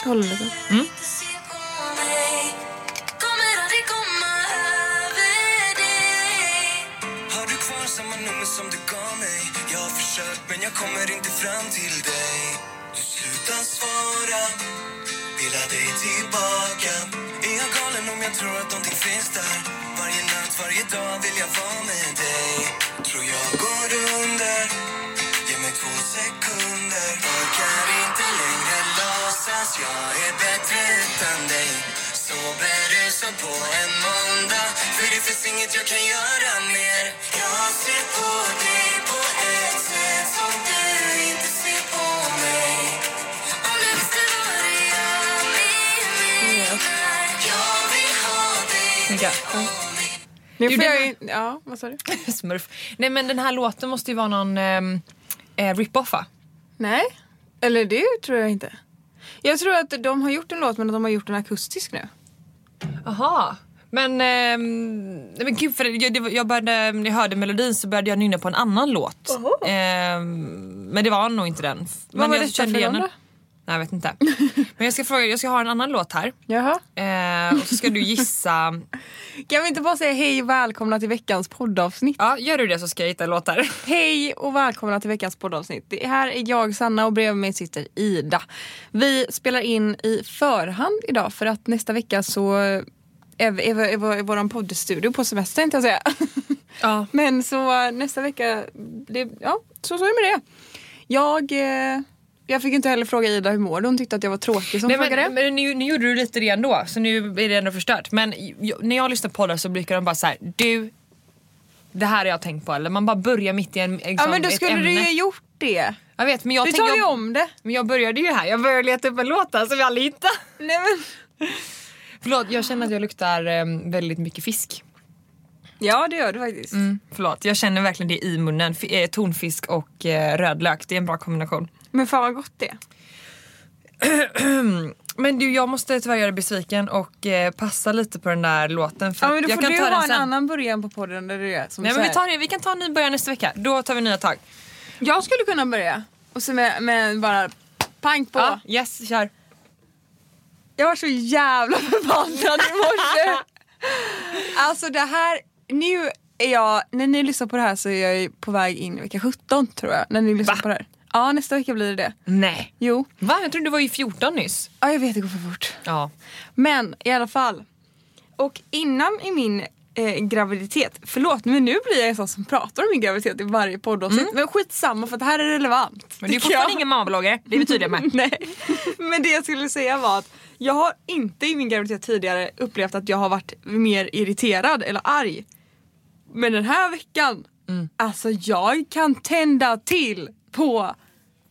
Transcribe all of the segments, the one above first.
Håll lite. Mm. Har du kvar samma nummer som du gav mig? Jag har försökt men jag kommer inte fram till dig Du slutar svara, vill ha dig tillbaka Är jag galen om jag tror att någonting finns där? Varje natt, varje dag vill jag vara med dig Tror jag går under, ge mig två sekunder låtsas, jag är bättre utan dig Så berusad på en måndag För det finns inget jag kan göra mer Jag ser på dig på ett sätt som du inte ser på mig Om du visste vad med mig Jag vill ha dig jag. Nu Du, får det jag ju... Ja, vad sa du? Smurf. Nej men den här låten måste ju vara någon ehm, eh, rip-off va? Nej, eller det tror jag inte. Jag tror att de har gjort en låt men att de har gjort den akustisk nu. Aha. Men, nej, men gud, för jag, jag började, när jag hörde melodin så började jag nynna på en annan låt. Ehm, men det var nog inte den. Vad men var jag detta kände för igen den. Nej jag vet inte. Men jag ska fråga, jag ska ha en annan låt här. Jaha. Eh, och så ska du gissa. Kan vi inte bara säga hej och välkomna till veckans poddavsnitt? Ja, gör du det så ska jag hitta låtar. Hej och välkomna till veckans poddavsnitt. Det här är jag Sanna och bredvid mig sitter Ida. Vi spelar in i förhand idag för att nästa vecka så är, är, är, är vår poddstudio på semester inte jag säga. Ja. Men så nästa vecka, det, ja så, så är det med det. Jag, eh, jag fick inte heller fråga Ida hur mår du? Hon tyckte att jag var tråkig som Nej, frågade. men, men nu, nu gjorde du lite det ändå så nu är det ändå förstört. Men jag, när jag lyssnar på poddar så brukar de bara så här, du det här har jag tänkt på eller man bara börjar mitt i en, liksom, ja men då skulle ämne. du ju gjort det. Jag vet men jag tänker tar ju jag, om det. Men jag började ju här, jag började leta upp en låt som vi aldrig hittade. Nej, men... Förlåt jag känner att jag luktar eh, väldigt mycket fisk. Ja det gör du faktiskt. Mm, förlåt jag känner verkligen det i munnen. F- eh, tonfisk och eh, rödlök, det är en bra kombination. Men fan vad gott det. Men du jag måste tyvärr göra dig besviken och eh, passa lite på den där låten. För Ja, men då jag får kan du ta ha en sen. annan början på podden där du är som Nej så men vi, här. tar det, vi kan ta en ny början nästa vecka. Då tar vi nya tag. Jag skulle kunna börja. Och så med, med bara pang på. Ja, yes, kör. Jag var så jävla förbannad i morse. alltså det här, nu är jag, när ni lyssnar på det här så är jag ju på väg in i vecka 17 tror jag. När ni lyssnar Va? på det här. Ja nästa vecka blir det det. Nej. Jo. Va? Jag trodde du var ju 14 nyss. Ja jag vet det går för fort. Ja. Men i alla fall. Och innan i min eh, graviditet, förlåt men nu blir jag en sån som pratar om min graviditet i varje poddavsnitt. Men skitsamma för det här är relevant. Men du är tycker jag. fortfarande ingen mammabloggare, det är vi tydliga med. Nej, men det jag skulle säga var att jag har inte i min graviditet tidigare upplevt att jag har varit mer irriterad eller arg. Men den här veckan, alltså jag kan tända till på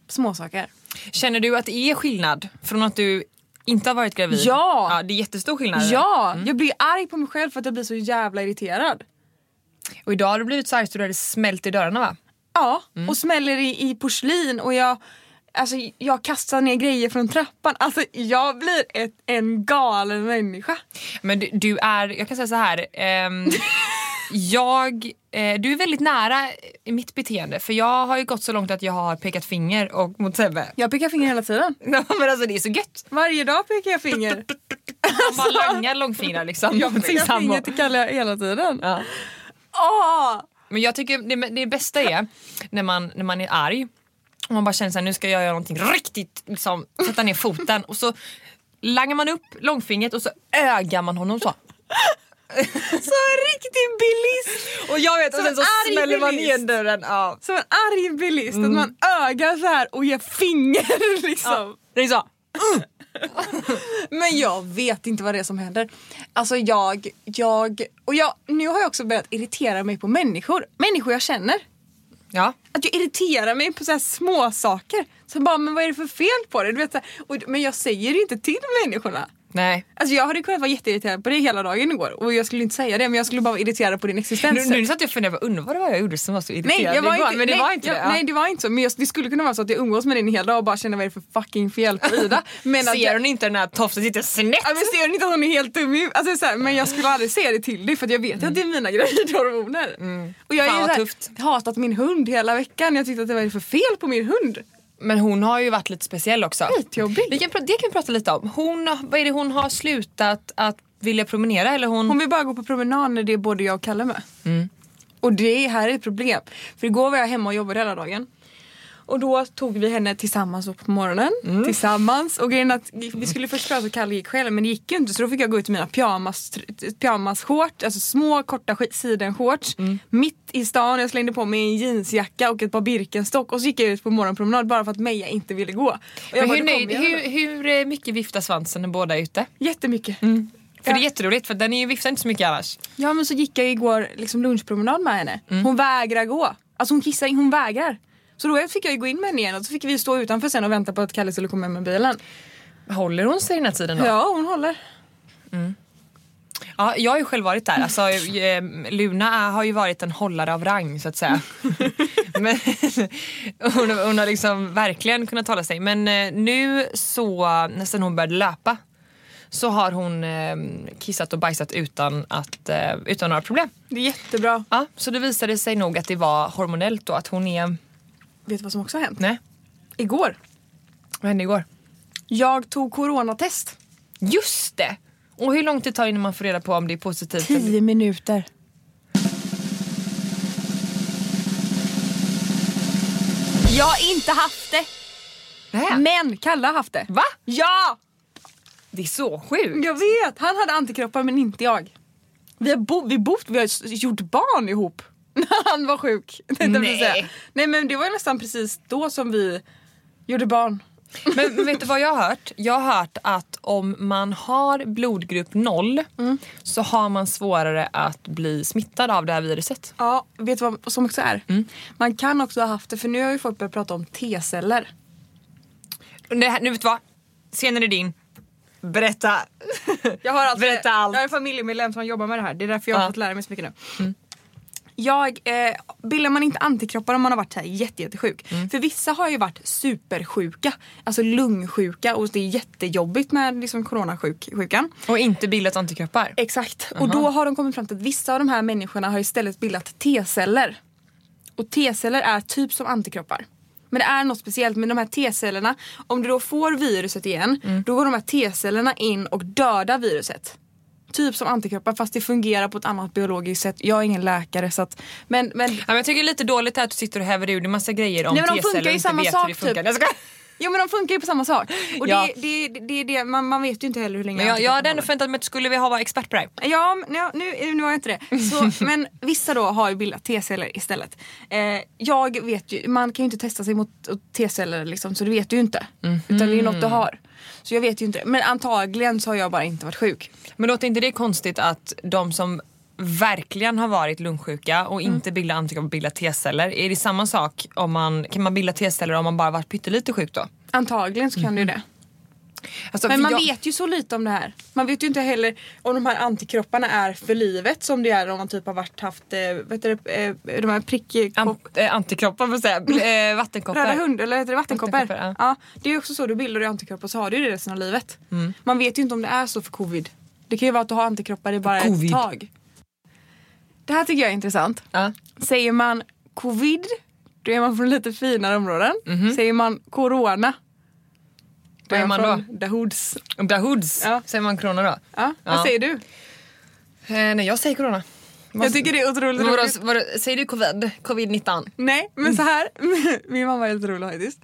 småsaker. Känner du att det är skillnad från att du inte har varit gravid? Ja. ja det är jättestor skillnad. Ja, jag blir arg på mig själv för att jag blir så jävla irriterad. Och idag har du blivit så arg så du hade smält i dörrarna va? Ja, och smäller i, i porslin och jag, alltså, jag kastar ner grejer från trappan. Alltså jag blir ett, en galen människa. Men du, du är, jag kan säga så här. ehm, jag, eh, du är väldigt nära i mitt beteende för jag har ju gått så långt att jag har pekat finger och mot Sebbe. Jag pekar finger hela tiden. Ja, men alltså det är så gött. Varje dag pekar jag finger. Man bara langar långfingrar liksom. Jag pekar finger till Kalle hela tiden. Ja. Åh! Men jag tycker det, det bästa är när man, när man är arg och man bara känner såhär, nu ska jag göra någonting riktigt, liksom, sätta ner foten och så langar man upp långfingret och så ögar man honom så. Som en riktig bilist! Och jag vet, och Som sen så smäller man igen dörren. Ja. Som en arg bilist, att man ögar så här och ger finger liksom. Är så. Men jag vet inte vad det är som händer. Alltså jag, jag, och jag, nu har jag också börjat irritera mig på människor. Människor jag känner. Ja. Att jag irriterar mig på så här små saker. Så bara, men vad är det för fel på det? Du vet, så här, och, men jag säger inte till människorna. Nej. Alltså jag hade kunnat vara jätteirriterad på det hela dagen igår och jag skulle inte säga det men jag skulle bara vara irriterad på din existens. Nu, nu satt jag och funderade på, undrar vad det var jag gjorde som var så Nej, irriterande jag var igår. inte, Men det nej, var inte jag, det. Ja. Nej det var inte så men jag, det skulle kunna vara så att jag umgås med din en hel dag och bara känner vad är det för fucking fel på Ida. Men Ser jag, hon inte den här tofsen sitter snett? Ja, men ser hon inte att hon är helt dum i alltså, så här, Men jag skulle aldrig säga det till dig för att jag vet att det är mina gravidhormoner. Och jag Fan, har så här, hatat min hund hela veckan. Jag tyckte att det var för fel på min hund. Men hon har ju varit lite speciell också. Skitjobbig. Vi kan, det kan vi prata lite om. Hon, vad är det hon har slutat att vilja promenera? Eller hon... Hon vill bara gå på promenad när det är både jag och Kalle med. Och det här är ett problem. För igår var jag hemma och jobbade hela dagen. Och då tog vi henne tillsammans upp på morgonen. Tillsammans. Och grejen att vi skulle först prata och Kalle gick själv men det gick ju inte så då fick jag gå ut i mina pyjamas, pyjamasshorts, alltså små korta sidenshorts. Mitt i stan, jag slängde på mig en jeansjacka och ett par Birkenstock och så gick jag ut på morgonpromenad bara för att Meja inte ville gå. Men hur, "Då nöjd, hur, hur eh, mycket viftar svansen när båda är ute? Jättemycket. För Ja. det är jätteroligt för den är ju viftar inte så mycket annars. Ja men så gick jag igår liksom lunchpromenad med henne. Hon vägrar gå. Alltså hon kissar, hon vägrar. Så då fick jag ju gå in med henne igen och så fick vi stå utanför sen och vänta på att Kalle skulle komma med bilen. Håller hon sig den här tiden då? Ja hon håller. Ja, jag har ju själv varit där. Alltså, eh, Luna har ju varit en hållare av rang så att säga. Men, hon, hon har liksom verkligen kunnat hålla sig. Men eh, nu så, nästan hon började löpa, så har hon eh, kissat och bajsat utan, att, utan några problem. Det är jättebra. Ja, så det visade sig nog att det var hormonellt då, att hon är... Vet du vad som också har hänt? Nej, Igår. vad hände igår? Jag tog coronatest. Just det! Och hur lång tid tar det innan man får reda på om det är positivt? 10 minuter. Jag har inte haft det. Nej. Men Kalle har haft det. Va? Ja! Det är så sjukt! Jag vet! Han hade antikroppar men inte jag. Vi har, bo- vi bott, vi har gjort barn ihop. Han var sjuk. Nej. säga. Nej men det var nästan precis då som vi gjorde barn. Men, men vet du vad jag har hört? Jag har hört att om man har blodgrupp 0 så har man svårare att bli smittad av det här viruset. Ja, vet du vad som också är? Man kan också ha haft det, för nu har ju folk börjat prata om T-celler. Det nu vet du vad? Scenen är din. Berätta. Jag har, alltså, Berätta allt. jag har en familjemedlem som jobbar med det här. Det är därför jag har Ja. fått lära mig så mycket nu. Jag, eh, bildar man inte antikroppar om man har varit så här jätte, jättesjuk? För vissa har ju varit supersjuka, alltså lungsjuka och det är jättejobbigt med liksom coronasjukan. Och inte bildat antikroppar. Exakt. Och då har de kommit fram till att vissa av de här människorna har istället bildat T-celler. Och T-celler är typ som antikroppar. Men det är något speciellt med de här T-cellerna. Om du då får viruset igen, då går de här T-cellerna in och dödar viruset. Typ som antikroppar fast det fungerar på ett annat biologiskt sätt. Jag är ingen läkare så att... Men, men Ja, men jag tycker det är lite dåligt att du sitter och häver ur dig massa grejer om T-celler funkar och ju inte samma vet sak, hur det funkar. typ. Jo men de funkar ju på samma sak. Och Ja. det, det, det det, man, man vet ju inte heller hur länge Men jag, jag hade ändå förväntat mig att du skulle vilja vara expert på det här. Ja, ja nu, nu var jag inte det. Så, men vissa då har ju bildat T-celler istället. Eh, jag vet ju, man kan ju inte testa sig mot T-celler liksom, så det vet du ju inte. Utan det är ju något du har. Så jag vet ju inte. Men antagligen så har jag bara inte varit sjuk. Men låter inte det konstigt att de som verkligen har varit lungsjuka och Mm. inte bildat antikroppar bilda T-celler. Är det samma sak om man, kan man bilda T-celler om man bara varit pyttelite sjuk då? Antagligen så kan du ju det. Alltså, Men man jag, vet ju så lite om det här. Man vet ju inte heller om de här antikropparna är för livet som det är om man typ har varit haft, eh, vet du, eh, de här prick... Ant, eh, antikroppar får säga, eh, vattenkoppor. Röda hund eller heter det vattenkoppor? Vattenkoppor, ja. ja. Det är också så, du bildar du antikroppar så har du det resten av livet. Mm. Man vet ju inte om det är så för covid. Det kan ju vara att du har antikroppar i bara Covid. ett tag. Det här tycker jag är intressant. Ja. Säger man covid, då är man från lite finare områden. Säger man corona, Vad är man då? från the hoods. Dahoods, Ja. säger man corona då? Ja, vad Ja. säger du? Eh, nej jag säger corona. Jag tycker det är otroligt Vadå, roligt. vadå, säger du covid? Covid-19? Nej, men så här. Min mamma är lite rolig faktiskt.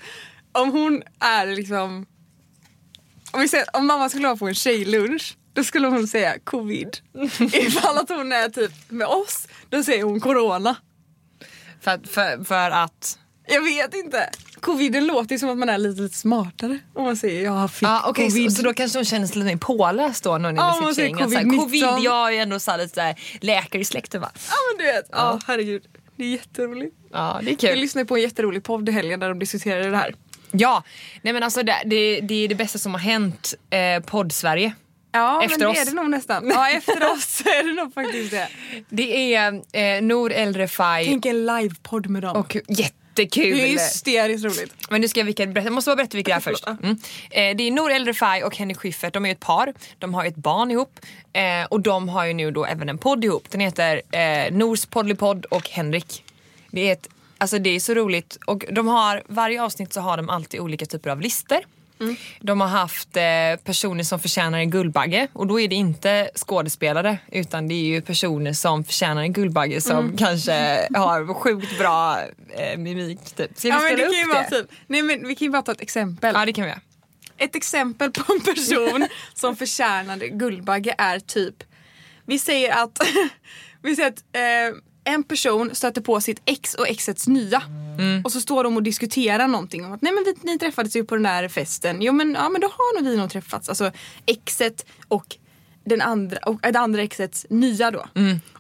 Om hon är liksom... Om, vi säger, om mamma skulle vara på en tjejlunch, då skulle hon säga covid. Ifall att hon är typ med oss, då säger hon corona. För, att- för, för att... Jag vet inte. Coviden låter som att man är lite, lite smartare. Om man säger jag fick Ah, okay, covid. så, så då kanske hon känner sig lite mer påläst då Ja, med man säger gäng. Att så här, covid-19. Covid, jag är ju ändå så här lite läkare i släkten va? Ja men du vet, ja herregud. Det är jätteroligt. Ja det är Jag kul. lyssnade på en jätterolig podd i helgen där de diskuterade det här. Ja, nej men alltså det, det, det är det bästa som har hänt eh, podd-Sverige. Ja Efter men det oss. är det nog nästan. Ja efter oss är det nog faktiskt det. Det är eh, Nour El Refai Tänk en livepodd med dem. och jättekul. det är hysteriskt roligt. Men nu ska jag, vilka, berätta, jag måste bara berätta vilka det är först. Mm. Eh, det är Nour El Refai och Henrik Schyffert, de är ett par. De har ett barn ihop. Eh, och de har ju nu då även en podd ihop. Den heter eh, Nors Poddlypodd och Henrik. Det är ett Alltså det är så roligt. Och de har, varje avsnitt så har de alltid olika typer av listor. De har haft eh, personer som förtjänar en Guldbagge och då är det inte skådespelare utan det är ju personer som förtjänar en Guldbagge som kanske har sjukt bra eh, mimik. Typ. Ska vi Ja, men spela upp det? vara typ, nej men vi kan ju bara ta ett exempel. Ja det kan vi göra. Ett exempel på en person som förtjänade Guldbagge är typ, vi säger att, vi säger att eh, en person stöter på sitt ex och exets nya. Och så står de och diskuterar någonting om att nej men vi, ni träffades ju på den där festen. Jo men, ja, men då har nog vi nog träffats. Alltså exet och den andra, och det andra exets nya då.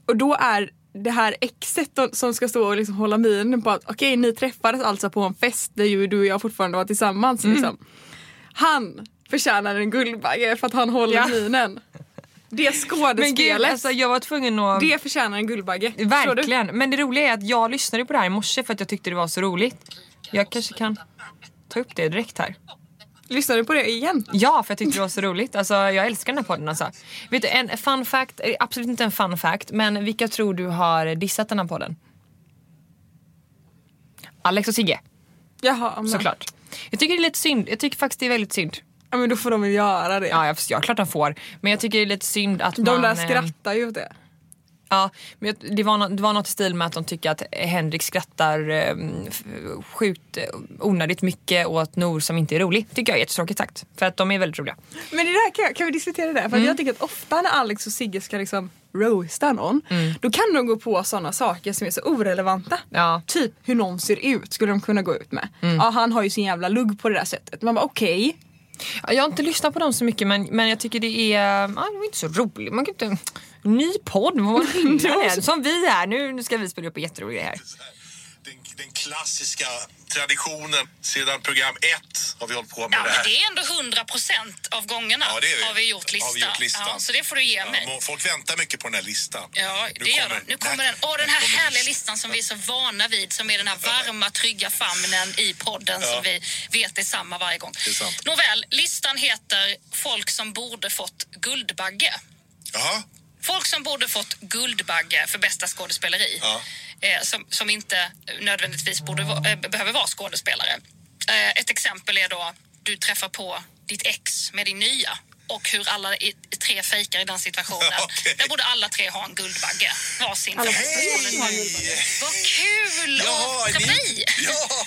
Och då är det här exet som ska stå och liksom hålla minen på att okej ni träffades alltså på en fest där ju du och jag fortfarande var tillsammans. Liksom. Han förtjänar en Guldbagge för att han håller Ja. minen. Det Men gud, skådespelet, alltså, jag var tvungen att... det förtjänar en Guldbagge. Verkligen. Men det roliga är att jag lyssnade på det här i morse för att jag tyckte det var så roligt. Jag kanske kan ta upp det direkt här. Lyssnar du på det igen? Ja, för jag tyckte det var så roligt. Alltså, jag älskar den här podden. Alltså. Vet du, en fun fact, eh, absolut inte en fun fact, men vilka tror du har dissat den här podden? Alex och Sigge, Jaha, men, såklart. Jag tycker det är lite synd. Jag tycker faktiskt det är väldigt synd. Ja, men då får de väl göra det. Ja, jag, ja klart de får. Men jag tycker det är lite synd att de man... där eh, skrattar ju åt det. Ja, men det var, nå- det var något i stil med att de tycker att Henrik skrattar eh, f- sjukt eh, onödigt mycket åt Nor som inte är rolig. Tycker jag är jättetråkigt sagt. För att de är väldigt roliga. Men det där kan, kan vi diskutera det? För Mm. jag tycker att ofta när Alex och Sigge ska liksom roasta någon, Mm. då kan de gå på sådana saker som är så orelevanta. Ja. Typ hur någon ser ut skulle de kunna gå ut med. Mm. Ja, han har ju sin jävla lugg på det där sättet. Man bara okej. Ja, Jag har inte lyssnat på dem så mycket men, men jag tycker det är, ja, det är inte så roligt. Man kan inte, ny podd, vad det? Som vi är. Nu, nu ska vi spela upp en jätterolig grej här. Den, den klassiska traditionen sedan program ett har vi hållit på med Ja, det här. det är ändå 100 procent av gångerna Ja, det är vi. har vi gjort listan. Har vi gjort listan. Ja, så det får du ge mig. Ja, folk väntar mycket på den här listan. Ja, det gör de. Nu kommer den. Och den här kommer härliga listan. listan som vi är så vana vid, som är den här varma, trygga famnen i podden som vi vet är samma varje gång. Det är sant. Nåväl, listan heter Folk som borde fått Guldbagge. Jaha, Folk som borde fått Guldbagge för bästa skådespeleri. Ja. Eh, som, som inte nödvändigtvis borde va, eh, behöver vara skådespelare. Eh, ett exempel är då du träffar på ditt ex med din nya och hur alla i, tre fejkar i den situationen. Okej. Där borde alla tre ha en Guldbagge. Varsin. Alla Guldbagge. Vad kul att ska ni- bli! Ja,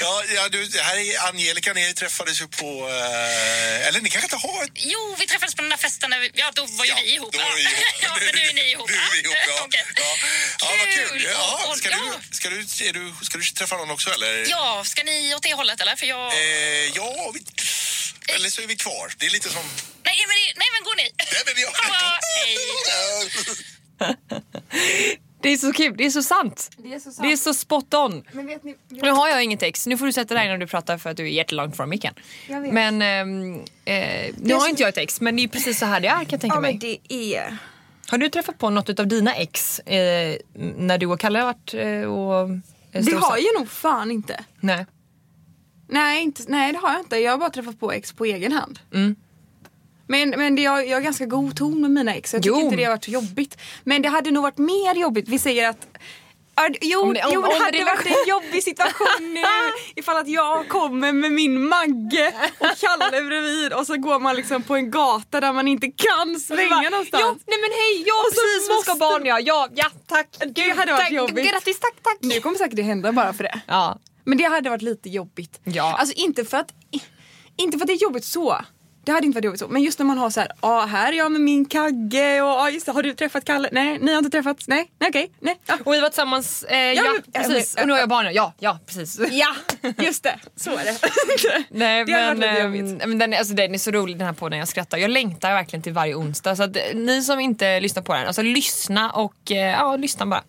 ja, ja du, här är Angelica, ni träffades ju på... Eh, eller ni kanske inte har ett... Jo, vi träffades på den där festen. När vi, ja, då var ju Ja, vi ihop. då var vi ihop. ja, men nu är ni ihop. Nu är vi ihop, ja. Okej. ja. ja vad kul. Kul. Ja, Och- ska, ja. du, ska, du, är du, ska du träffa någon också eller? Ja, ska ni åt det hållet eller? För jag... Eh, ja, vi, eller så är vi kvar. Det är lite som... Nej, men, nej, men gå ni. Nej, men jag... Hej. Det är så kul, det är så sant. Det är så sant. Det är så spot on. Men vet ni, Nu har jag inget ex, nu får du sätta dig när du pratar för att du är jättelångt från micken. Vet. Men ehm, eh, nu har så- inte jag ex men det är precis så här det är kan jag tänka ja, mig. men det är... Har du träffat på något av dina ex eh, när du och Kalle har varit eh, och eh, Det har jag nog fan inte. Nej. Nej, inte, nej det har jag inte. Jag har bara träffat på ex på egen hand. Mm. Men, men det, jag, jag har ganska god ton med mina ex. Jag tycker Jo. inte det har varit så jobbigt. Men det hade nog varit mer jobbigt. Vi säger att Jo, Om det- om- jo det hade varit en jobbig situation nu ifall att jag kommer med min Magge och Kalle bredvid och så går man liksom på en gata där man inte kan svänga bara, någonstans. Ja, nej men hej, ja Och precis, vi ska måste- barn ja. Ja, ja tack. Det hade varit tack. jobbigt. Grattis, tack, tack. Nu kommer säkert det hända bara för det. Ja. Men det hade varit lite jobbigt. Ja. Alltså inte för att inte för att det är jobbigt så. Det hade inte varit jobbigt så. Men just när man har så här, ja här är jag med min Kagge och ja just det, har du träffat Kalle? Nej, ni har inte träffats? Nej, nej okej, nej. Ja. Och vi var tillsammans, eh, ja, men- precis. Och nu har jag barn ja. Ja, precis. ja, just det. Så är det. Nej det men, varit jobbigt. men den, är- alltså, den är så rolig den här podden, jag skrattar. Jag längtar verkligen till varje onsdag. Så att, eh, ni som inte lyssnar på den, alltså lyssna och eh, ja, lyssna bara.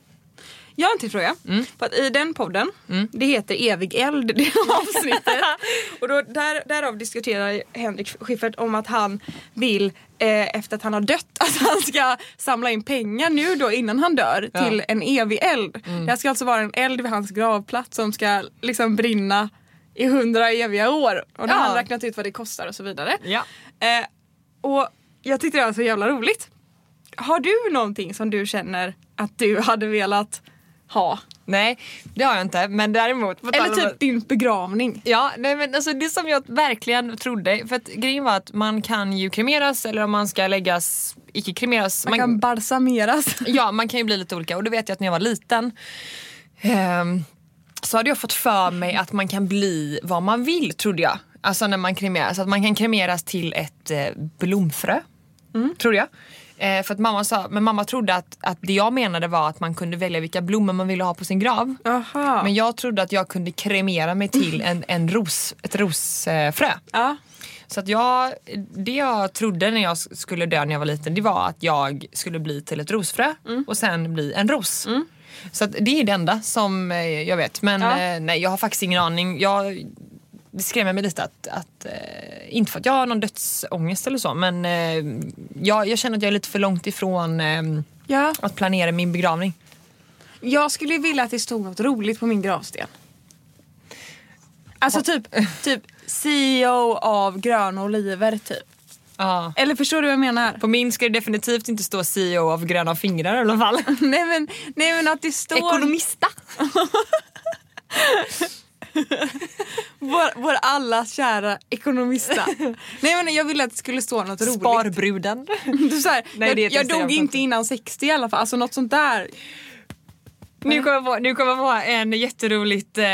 Jag har en till fråga. Mm. För att i den podden, det heter Evig eld, det avsnittet. och då, där, därav diskuterar Henrik Schyffert om att han vill eh, efter att han har dött att han ska samla in pengar nu då innan han dör Ja. till en evig eld. Mm. Det här ska alltså vara en eld vid hans gravplats som ska liksom brinna i hundra eviga år. Och då har Ja. han räknat ut vad det kostar och så vidare. Ja. Eh, och jag tyckte det var så jävla roligt. Har du någonting som du känner att du hade velat ha. Nej, det har jag inte. Men däremot... på Eller typ din begravning. Ja, nej men alltså det som jag verkligen trodde, för att grejen var att man kan ju kremeras eller om man ska läggas, icke kremeras. Man kan balsameras. Ja, man kan ju bli lite olika och det vet jag att när jag var liten ehm, så hade jag fått för mig att man kan bli vad man vill trodde jag. Alltså när man kremeras, att man kan kremeras till ett eh, blomfrö. Trodde jag. Eh, för att mamma sa, men mamma trodde att, att det jag menade var att man kunde välja vilka blommor man ville ha på sin grav. Aha. Men jag trodde att jag kunde kremera mig till en, en ros, ett rosfrö. ja. Så att jag, det jag trodde när jag skulle dö när jag var liten det var att jag skulle bli till ett rosfrö och sen bli en ros. Så att det är det enda som eh, jag vet. Men Ja. eh, nej, jag har faktiskt ingen aning. Jag, det skrämmer mig lite att, att eh, inte för att jag har någon dödsångest eller så men eh, jag, jag känner att jag är lite för långt ifrån eh, ja. att planera min begravning. Jag skulle vilja att det stod något roligt på min gravsten. Alltså typ, typ CEO av gröna oliver typ. Ja. Eller förstår du vad jag menar? På min ska det definitivt inte stå CEO av gröna fingrar i alla fall. nej, men, nej men att det står Ekonomista. vår, vår allas kära ekonomista. nej men jag ville att det skulle stå något roligt. Sparbruden. Du, så här, Nej, jag jag dog inte innan 60 i alla fall. Alltså något sånt där. Nu kommer jag på, nu kommer jag på en jätteroligt eh,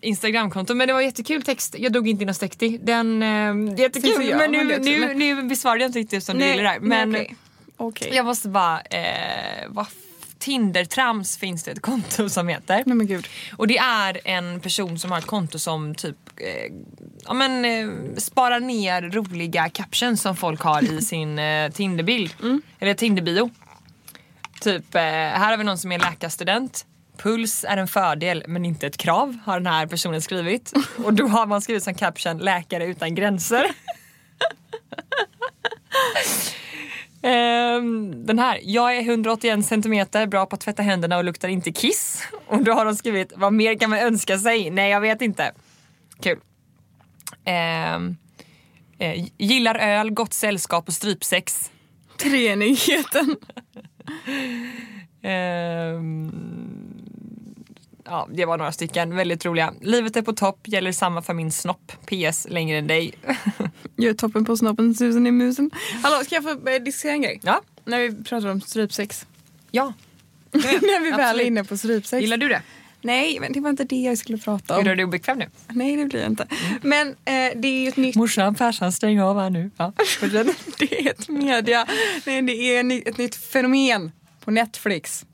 Instagramkonto men det var jättekul text. Jag dog inte innan 60. Den, eh, jättekul jag men nu, också, nu, men- nu besvarade jag inte riktigt som du ville där. Men nej, okej. Okej. jag måste bara, eh, vad Tindertrams finns det ett konto som heter. Nej men gud. Och det är en person som har ett konto som typ eh, ja, men, eh, sparar ner roliga captions som folk har i sin eh, Tinderbild. Eller Tinderbio. Typ, eh, här har vi någon som är läkarstudent. Puls är en fördel men inte ett krav har den här personen skrivit. Och då har man skrivit som caption läkare utan gränser. Ehm, den här, jag är 181 centimeter, bra på att tvätta händerna och luktar inte kiss. Och då har de skrivit, vad mer kan man önska sig? Nej jag vet inte. Kul. Ehm, eh, gillar öl, gott sällskap och strypsex. Treenigheten. Ehm, ja, det var några stycken väldigt roliga. Livet är på topp, gäller samma för min snopp. PS, längre än dig. Gör toppen på snoppen, susen i musen. Hallå, ska jag få börja diskutera en grej? Ja, När vi pratar om strypsex. ja. När vi väl är inne på strypsex. Gillar du det? Nej, men det var inte det jag skulle prata Är om. du dig obekväm nu? Nej, det blir jag inte. Men eh, det är ju ett nytt... Morsan, farsan, stäng av här nu. Ja. det är ett media... Nej, det är ett nytt fenomen på Netflix.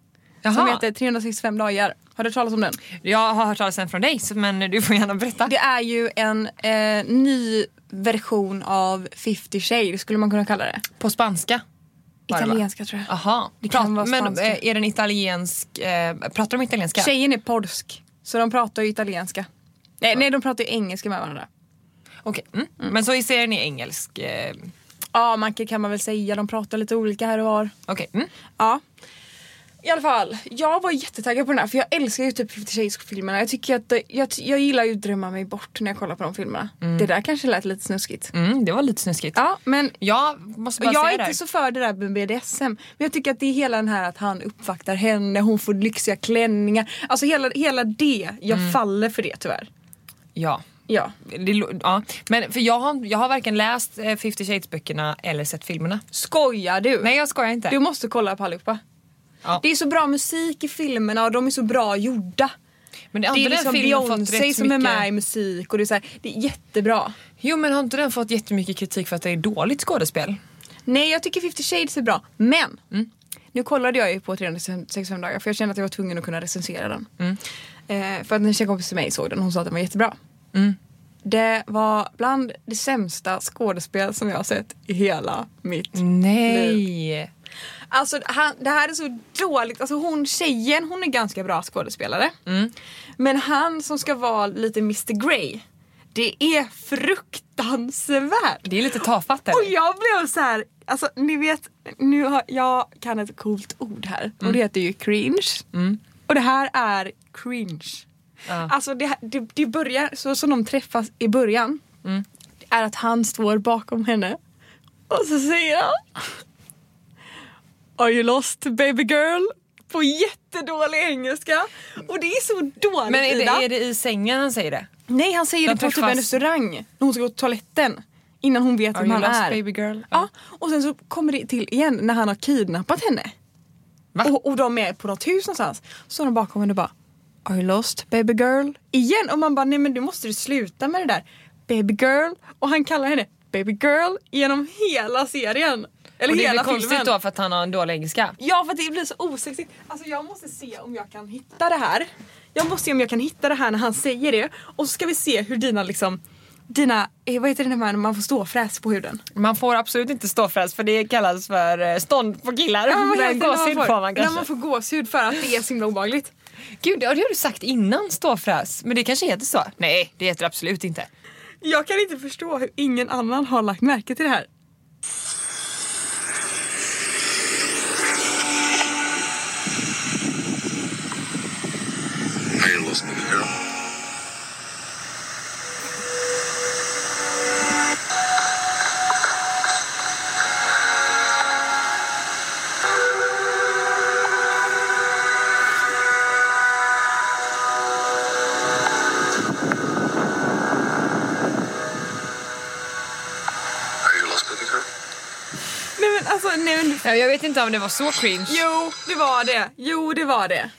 Som Jaha. heter 365 dagar. Har du hört talas om den? Jag har hört talas om från dig men du får gärna berätta. Det är ju en eh, ny version av 50 shades skulle man kunna kalla det. På spanska? Italienska tror jag. Aha. Det kan Prat- vara men spanska. eh, är den italiensk? Eh, pratar de italienska? Tjejen är polsk. Så de pratar ju italienska. Nej, nej de pratar ju engelska med varandra. Okej. Mm. Men så i serien är engelsk? Eh, Ja, man kan, kan man väl säga. De pratar lite olika här och var. Okej. Mm. Ja. I alla fall, jag var jättetaggad på den här för jag älskar ju typ 50 Shades-filmerna. Jag, tycker att, jag, jag gillar ju att drömma mig bort när jag kollar på de filmerna. Det där kanske lät lite snuskigt. Mm, det var lite snuskigt. Ja, men Jag måste bara jag är inte så för det där med BDSM. Men jag tycker att det är hela den här att han uppvaktar henne, hon får lyxiga klänningar. Alltså hela, hela det, jag Mm. faller för det tyvärr. Ja. Ja. Det, ja. Men för jag har, jag har varken läst eh, 50 Shades böckerna eller sett filmerna. Skojar du? Nej jag skojar inte. Du måste kolla på allihopa. Ja. Det är så bra musik i filmerna och de är så bra gjorda. men det, Det är liksom Beyoncé som är mycket... med i musik och det är, så här, det är jättebra. Jo men har inte den fått jättemycket kritik för att det är dåligt skådespel? Nej jag tycker 50 shades är bra men nu kollade jag ju på 365 dagar för jag kände att jag var tvungen att kunna recensera den. Eh, för att en tjejkompis till mig såg den och hon sa att den var jättebra. Det var bland det sämsta skådespel som jag har sett i hela mitt Nej. Alltså han, det här är så dåligt. Alltså hon tjejen hon är ganska bra skådespelare. Men han som ska vara lite Mr Grey. Det är fruktansvärt. Det är lite tafatt? Och jag blev så här, alltså ni vet, nu har, jag kan ett coolt ord här och det heter ju cringe. Och det här är cringe. Ja. Alltså det, det, det börjar, så som de träffas i början, det är att han står bakom henne och så säger han Are you lost baby girl? på jättedålig engelska. Och det är så dåligt Men är det, Ida. är det i sängen han säger det? Nej han säger De det på typ en restaurang när hon ska gå till toaletten. Innan hon vet Are vem han är. baby girl? Ja. Och sen så kommer det till igen när han har kidnappat henne. Va? Och, och de är på något hus någonstans. Så står de bakom henne och bara Are you lost baby girl? Igen och man bara nej men du måste du sluta med det där. Baby girl. Och han kallar henne baby girl genom hela serien. Eller Och det hela blir konstigt filmen. då för att han har en dålig engelska. Ja för att det blir så osexigt. Alltså jag måste se om jag kan hitta det här. Jag måste se om jag kan hitta det här när han säger det. Och så ska vi se hur dina liksom dina, eh, vad heter det när man får ståfräs på huden? Man får absolut inte ståfräs för det kallas för eh, stånd på killar. Ja, men när gåshud man får man När kanske. man får gåshud för att det är så himla obehagligt. Gud, det har du sagt innan ståfräs. Men det kanske heter så? Nej, det heter det absolut inte. Jag kan inte förstå hur ingen annan har lagt märke till det här. Inte om det var så cringe. Jo, det var det. Jo, det var det.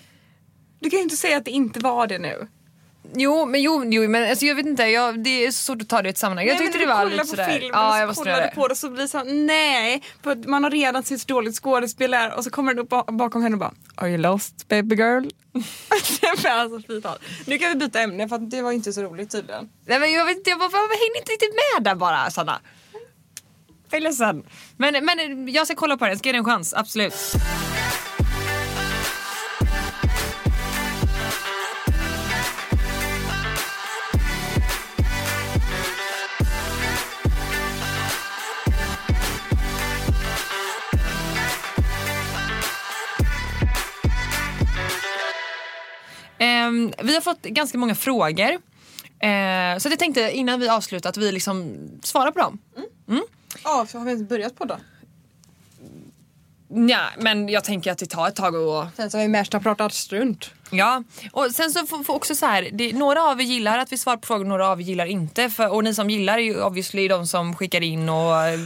Du kan ju inte säga att det inte var det nu. Jo, men, jo, jo, men alltså, jag vet inte. Jag, det är så svårt att ta det i ett sammanhang. Jag Nej, tyckte det var lite sådär. filmen Ja, jag och så kollar du på det så blir det så nej. För man har redan sett så dåligt skådespel är och så kommer den upp ba- bakom henne och bara Are you lost baby girl? alltså fy fan. Nu kan vi byta ämne för det var inte så roligt tydligen. Nej, men jag vet jag, bara, jag hängde inte riktigt med där bara Sanna. Jag är ledsen. Men, men jag ska kolla på den, ska ge den en chans, absolut. Ehm, vi har fått ganska många frågor. Eh, så jag tänkte innan vi avslutar att vi liksom svarar på dem. Ja, så har vi inte börjat på då. Ja, men jag tänker att det tar ett tag och Sen så har vi mest pratat strunt. Ja, och sen så får, får också så här, det, några av er gillar att vi svarar på frågor, några av er gillar inte. För, och ni som gillar är ju obviously de som skickar in och äh,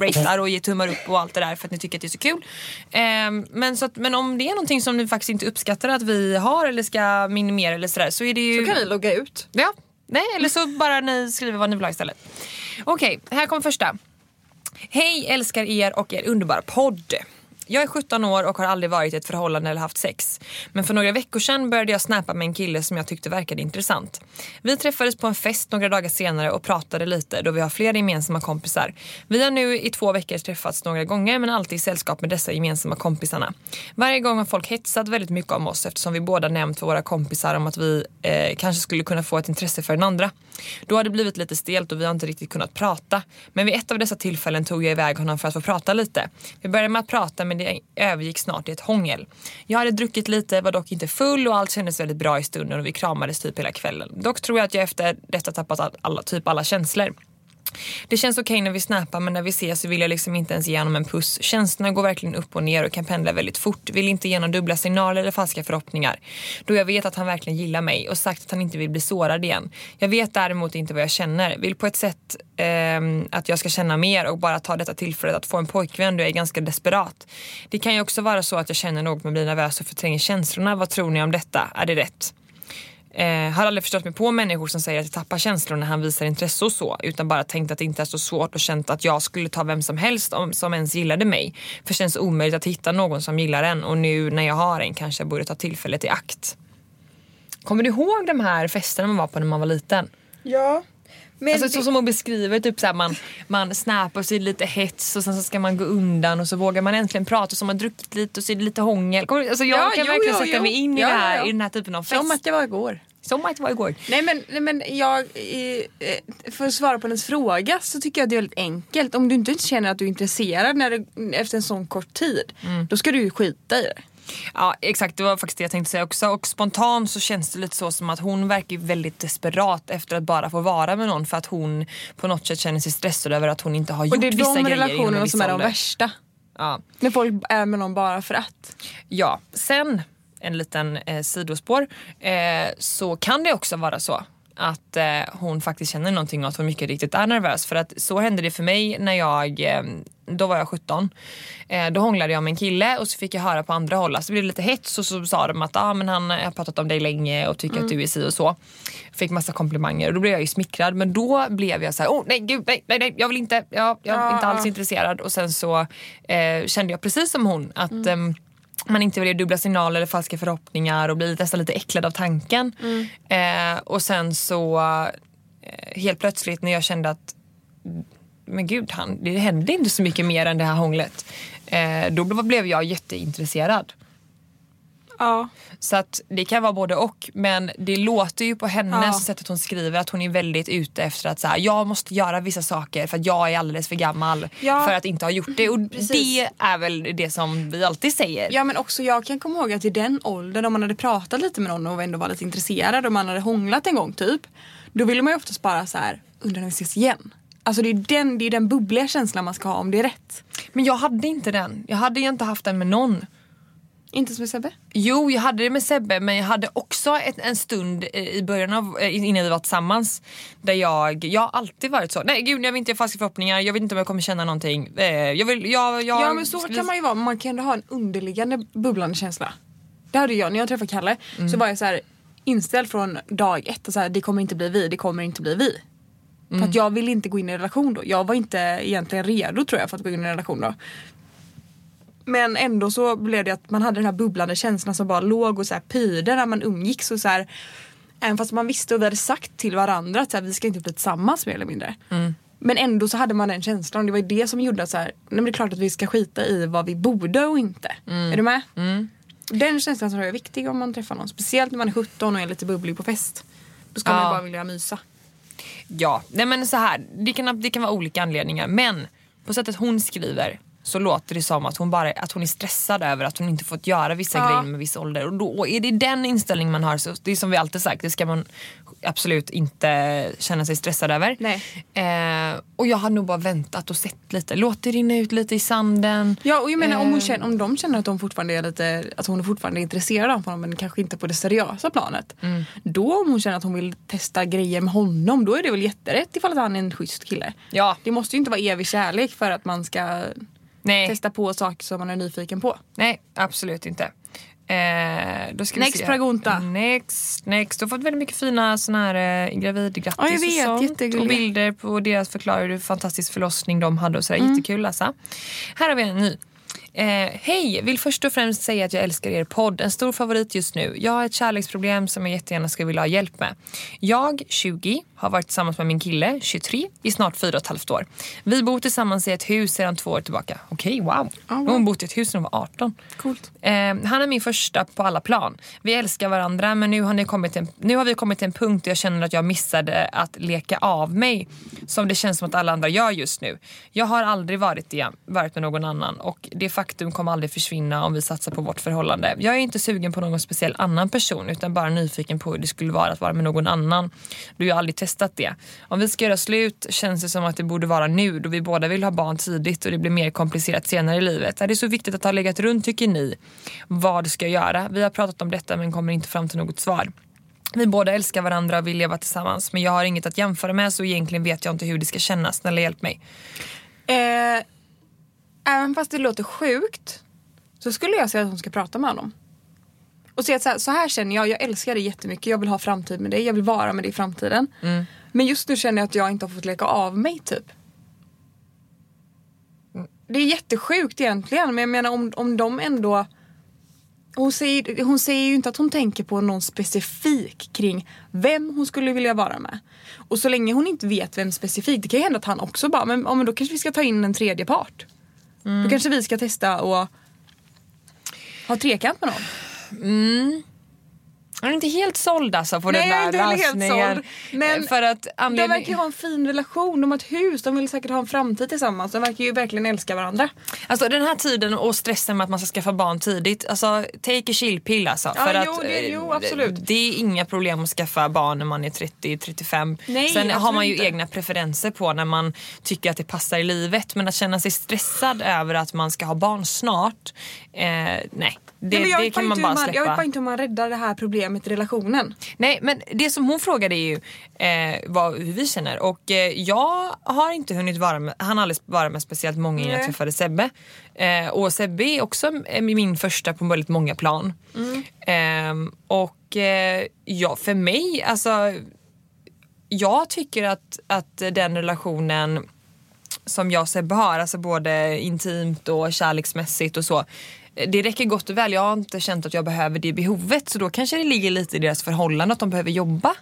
ratear och ger tummar upp och allt det där för att ni tycker att det är så kul. Ehm, men, så att, men om det är någonting som ni faktiskt inte uppskattar att vi har eller ska minimera eller sådär så är det ju... Då kan ni logga ut. Ja, nej eller så bara ni skriver vad ni vill ha istället. Okej, här kommer första. Hej, älskar er och er underbara podd. Jag är 17 år och har aldrig varit i ett förhållande eller haft sex. Men för några veckor sedan började jag snappa med en kille som jag tyckte verkade intressant. Vi träffades på en fest några dagar senare och pratade lite då vi har flera gemensamma kompisar. Vi har nu i två veckor träffats några gånger men alltid i sällskap med dessa gemensamma kompisarna. Varje gång har folk hetsat väldigt mycket om oss eftersom vi båda nämnt för våra kompisar om att vi eh, kanske skulle kunna få ett intresse för den andra. Då har det blivit lite stelt och vi har inte riktigt kunnat prata. Men vid ett av dessa tillfällen tog jag iväg honom för att få prata lite. Vi började med att prata men det övergick snart i ett hångel. Jag hade druckit lite, var dock inte full och allt kändes väldigt bra i stunden och vi kramades typ hela kvällen. Dock tror jag att jag efter detta tappat alla, typ alla känslor. Det känns okej när vi snappar men när vi ses så vill jag liksom inte ens ge honom en puss. Känslorna går verkligen upp och ner och kan pendla väldigt fort. Vill inte ge några dubbla signaler eller falska förhoppningar. Då jag vet att han verkligen gillar mig och sagt att han inte vill bli sårad igen. Jag vet däremot inte vad jag känner. Vill på ett sätt eh, att jag ska känna mer och bara ta detta tillfället att få en pojkvän då jag är ganska desperat. Det kan ju också vara så att jag känner något men blir nervös och förtränger känslorna. Vad tror ni om detta? Är det rätt? Eh, har aldrig förstått mig på människor som säger att jag tappar känslor när han visar intresse och så. Utan bara tänkt att det inte är så svårt och känt att jag skulle ta vem som helst om, som ens gillade mig. För det känns omöjligt att hitta någon som gillar en och nu när jag har en kanske jag borde ta tillfället i akt. Kommer du ihåg de här festerna man var på när man var liten? Ja. Men Alltså, så som hon beskriver, typ såhär, man, man snappar så är det lite hets och sen så ska man gå undan och så vågar man äntligen prata och så har man druckit lite och så är det lite hångel. Alltså, jag Ja, kan jo, verkligen jo, sätta jo. mig in i, Ja, det här, ja. i den här typen av fest. Som att det var igår. Som att det var igår. Nej men, nej, men jag, eh, för att svara på hennes fråga så tycker jag att det är väldigt enkelt. Om du inte känner att du är intresserad när det, efter en sån kort tid, då ska du ju skita i det. Ja exakt, det var faktiskt det jag tänkte säga också. Och spontant så känns det lite så som att hon verkar väldigt desperat efter att bara få vara med någon för att hon på något sätt känner sig stressad över att hon inte har gjort Och det är vissa de grejer relationerna som är de värsta. Ja. När folk är med någon bara för att. Ja, sen en liten eh, sidospår eh, så kan det också vara så att eh, hon faktiskt känner någonting och att hon mycket riktigt är nervös. För att så hände det för mig när jag, eh, då var jag 17. Eh, då hånglade jag med en kille och så fick jag höra på andra håll, alltså det blev lite hets och så sa de att ah, men han har pratat om dig länge och tycker att du är si och så. Fick massa komplimanger och då blev jag ju smickrad men då blev jag så här, oh nej gud nej, nej, nej jag vill inte, jag, jag är inte alls intresserad och sen så eh, kände jag precis som hon att ehm, man inte vill ge dubbla signaler eller falska förhoppningar och blir nästan lite äcklad av tanken. Eh, och sen så eh, helt plötsligt när jag kände att men gud, han, det hände inte så mycket mer än det här hånglet. Eh, då blev jag jätteintresserad. Ja. Så att det kan vara både och. Men det låter ju på hennes Ja. sätt att hon skriver att hon är väldigt ute efter att så här, jag måste göra vissa saker för att jag är alldeles för gammal Ja. för att inte ha gjort det. Och Precis. det är väl det som vi alltid säger. Ja men också jag kan komma ihåg att i den åldern om man hade pratat lite med någon och ändå var lite intresserad och man hade hånglat en gång typ. Då ville man ju oftast bara så här undrar när vi ses igen. Alltså det är den, det är den bubbliga känslan man ska ha om det är rätt. Men jag hade inte den. Jag hade ju inte haft den med någon. Inte som med Sebbe? Jo, jag hade det med Sebbe men jag hade också ett, en stund i början av, eh, innan vi var tillsammans där jag, jag har alltid varit så. Nej gud jag vill inte ha falska förhoppningar, jag vet inte om jag kommer känna någonting. Eh, Jag vill, jag, jag, Ja men så kan man ju vara, man kan ändå ha en underliggande bubblande känsla. Det hade jag när jag träffade Kalle. Så var jag så här inställd från dag ett och så här, det kommer inte bli vi, det kommer inte bli vi. För att jag ville inte gå in i en relation då. Jag var inte egentligen redo tror jag för att gå in i en relation då. Men ändå så blev det att man hade den här bubblande känslan som bara låg och så här pyrde när man umgicks och så här. Även fast man visste och vi hade sagt till varandra att så här, vi ska inte bli tillsammans mer eller mindre. Men ändå så hade man den känslan. Det var ju det som gjorde att så här, nej det är klart att vi ska skita i vad vi borde och inte. Är du med? Den känslan tror jag är viktig om man träffar någon. Speciellt när man är 17 och är lite bubblig på fest. Då ska man Ja. ju bara vilja mysa. Ja, nej men så här, det kan, det kan vara olika anledningar men på sättet hon skriver så låter det som att hon, bara, att hon är stressad över att hon inte fått göra vissa Ja. grejer med viss ålder. Och då och är det den inställning man har, så det är som vi alltid sagt, det ska man absolut inte känna sig stressad över. Eh, och jag har nog bara väntat och sett lite, låt det rinna ut lite i sanden. Ja och jag menar om, hon Eh. känner, om de känner att de fortfarande är lite, att hon är fortfarande intresserad av honom men kanske inte på det seriösa planet. Mm. Då om hon känner att hon vill testa grejer med honom då är det väl jätterätt ifall att han är en schysst kille. Ja, Det måste ju inte vara evig kärlek för att man ska nej, testa på saker som man är nyfiken på. nej absolut inte. Eh, då ska vi Next se. Pragunta. Next, next. Du har fått väldigt mycket fina såna här eh, gravidgrattis Ja, jag vet. och sånt. Och bilder på deras förklarar hur fantastisk förlossning de hade och sådär. Mm. Jättekul alltså. Här har vi en ny. Eh, Hej! Vill först och främst säga att jag älskar er podd. En stor favorit just nu. Jag har ett kärleksproblem som jag jättegärna skulle vilja ha hjälp med. Jag, 20, har varit tillsammans med min kille, 23, i snart fyra och ett halvt år. Vi bor tillsammans i ett hus sedan två år tillbaka. Okej, wow. Ja, wow. Hon bott i ett hus när hon var 18. Coolt. Eh, han är min första på alla plan. Vi älskar varandra men nu har, ni kommit en, nu har vi kommit till en punkt där jag känner att jag missade att leka av mig som det känns som att alla andra gör just nu. Jag har aldrig varit det, varit med någon annan och det faktum kommer aldrig försvinna om vi satsar på vårt förhållande. Jag är inte sugen på någon speciell annan person utan bara nyfiken på hur det skulle vara att vara med någon annan. Du har ju aldrig testat det. Om vi ska göra slut känns det som att det borde vara nu då vi båda vill ha barn tidigt och det blir mer komplicerat senare i livet. Är det så viktigt att ha legat runt tycker ni? Vad ska jag göra? Vi har pratat om detta men kommer inte fram till något svar. Vi båda älskar varandra och vill leva tillsammans men jag har inget att jämföra med så egentligen vet jag inte hur det ska kännas. Snälla hjälp mig. Eh, även fast det låter sjukt så skulle jag säga att hon ska prata med honom. Och säga att så här, så här känner jag, jag älskar dig jättemycket, jag vill ha framtid med dig, jag vill vara med dig i framtiden. Men just nu känner jag att jag inte har fått leka av mig typ. Det är jättesjukt egentligen men jag menar om, om de ändå hon säger, hon säger ju inte att hon tänker på någon specifik kring vem hon skulle vilja vara med. Och så länge hon inte vet vem specifikt, det kan ju hända att han också bara, men, ja, men då kanske vi ska ta in en tredje part. Då kanske vi ska testa och ha trekant med någon. Mm. Jag är inte helt såld alltså på Nej, den jag är där inte heller helt lösningen. såld. Men för att De anledning... verkar ju ha en fin relation, de har ett hus, de vill säkert ha en framtid tillsammans. De verkar ju verkligen älska varandra. Alltså den här tiden och stressen med att man ska skaffa barn tidigt, alltså take a chill pill alltså. Ja, för jo, att, det- eh, jo, absolut. Det är inga problem att skaffa barn när man är 30-35. Nej, Sen har man ju inte. egna preferenser på när man tycker att det passar i livet. Men att känna sig stressad över att man ska ha barn snart, eh, nej. Det, Nej, jag det kan man bara hur Jag vet släppa. bara inte hur man räddar det här problemet i relationen. Nej men det som hon frågade är ju eh, vad, hur vi känner och eh, jag har inte hunnit vara med, han har aldrig varit med speciellt många innan jag Nej. träffade Sebbe. Eh, och Sebbe är också eh, min första på väldigt många plan. Eh, och eh, ja, för mig, alltså jag tycker att, att den relationen som jag och Sebbe har, alltså både intimt och kärleksmässigt och så. Det räcker gott och väl. Jag har inte känt att jag behöver det behovet så då kanske det ligger lite i deras förhållande att de behöver jobba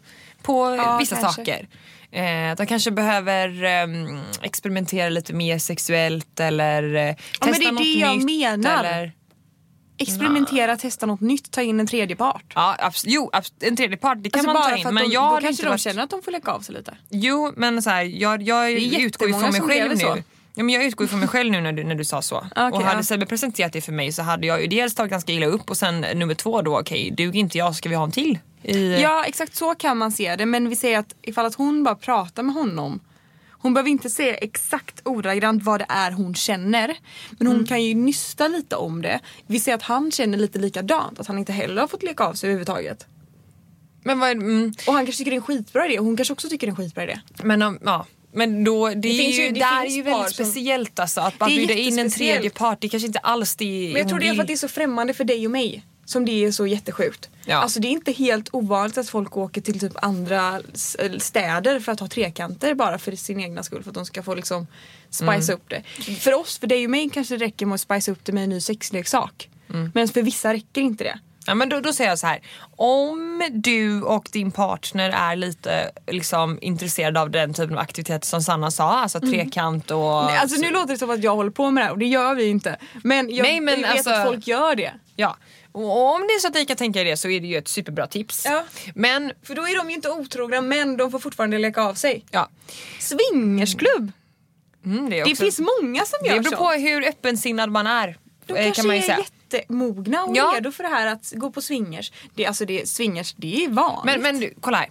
på Ja, vissa kanske. saker. Eh, de kanske behöver ehm, experimentera lite mer sexuellt eller eh, Ja, testa men det är något det jag nytt. menar. Eller, Experimentera, testa något nytt, ta in en tredje part. ja, abs- jo, abs- en tredje part det kan Alltså man bara ta in men de, jag då kanske de varit... känner att de får lägga av sig lite. Jo men så här, jag, jag är utgår ju från mig själv nu. så. Ja, men jag utgår från mig själv nu när du, när du sa så. Okej, och hade ja. Sebbe presenterat det för mig så hade jag ju dels tagit ganska illa upp och sen nummer två då, okej duger inte jag ska vi ha en till? I, Ja exakt så kan man se det men vi säger att ifall att hon bara pratar med honom hon behöver inte säga exakt ordagrant vad det är hon känner. Men hon kan ju nysta lite om det. Vi ser att han känner lite likadant. Att han inte heller har fått leka av sig överhuvudtaget. Men, vad, mm, Och han kanske tycker det är en skitbra idé hon kanske också tycker det är en skitbra idé. men, um, ja. Men då, det, är finns ju, ju- det där är finns ju par väldigt som- speciellt alltså. Att bara Det är bjuda in en tredje part, det kanske inte alls det Men jag tror det är för att det är så främmande för dig och mig. Som det är så jättesjukt. Ja. Alltså det är inte helt ovanligt att folk åker till typ andra städer för att ha trekanter bara för sin egna skull. För att de ska få liksom spice Mm. upp det. För oss, för dig och mig kanske det räcker med att spice upp det med en ny sexleksak. Mm. Men för vissa räcker inte det. Ja, men då, då säger jag så här. Om du och din partner är lite liksom, intresserade av den typen av aktiviteter som Sanna sa, alltså trekant och... Nej, Alltså nu låter det som att jag håller på med det här och det gör vi inte. Men jag, Nej, men jag vet alltså- att folk gör det. Ja. Och om det är så att ni kan tänka er det så är det ju ett superbra tips. Ja. Men För då är de ju inte otrogna men de får fortfarande leka av sig. ja, Swingersklubb! mm, det, är Det finns många som gör det beror så. på hur öppensinnad man är. De eh, kanske kan man ju är säga. Jättemogna och Ja. redo för det här att gå på swingers. Det, alltså det, swingers, det är vanligt. Men, men du, kolla här.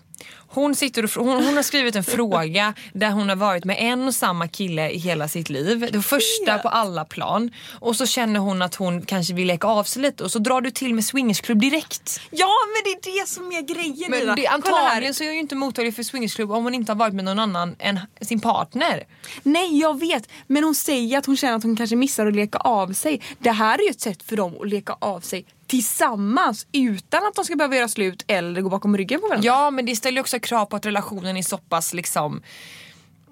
Hon, sitter och, hon, hon har skrivit en fråga där hon har varit med en och samma kille i hela sitt liv. Det första på alla plan. Och så känner hon att hon kanske vill leka av sig lite och så drar du till med swingersklubb direkt. Ja men det är det som är grejen Men det, antagligen så är jag ju inte mottaglig för swingersklubb om hon inte har varit med någon annan än sin partner. Nej jag vet men hon säger att hon känner att hon kanske missar att leka av sig. Det här är ju ett sätt för dem att leka av sig tillsammans utan att de ska behöva göra slut eller gå bakom ryggen på varandra. Ja men det ställer också krav på att relationen är så pass liksom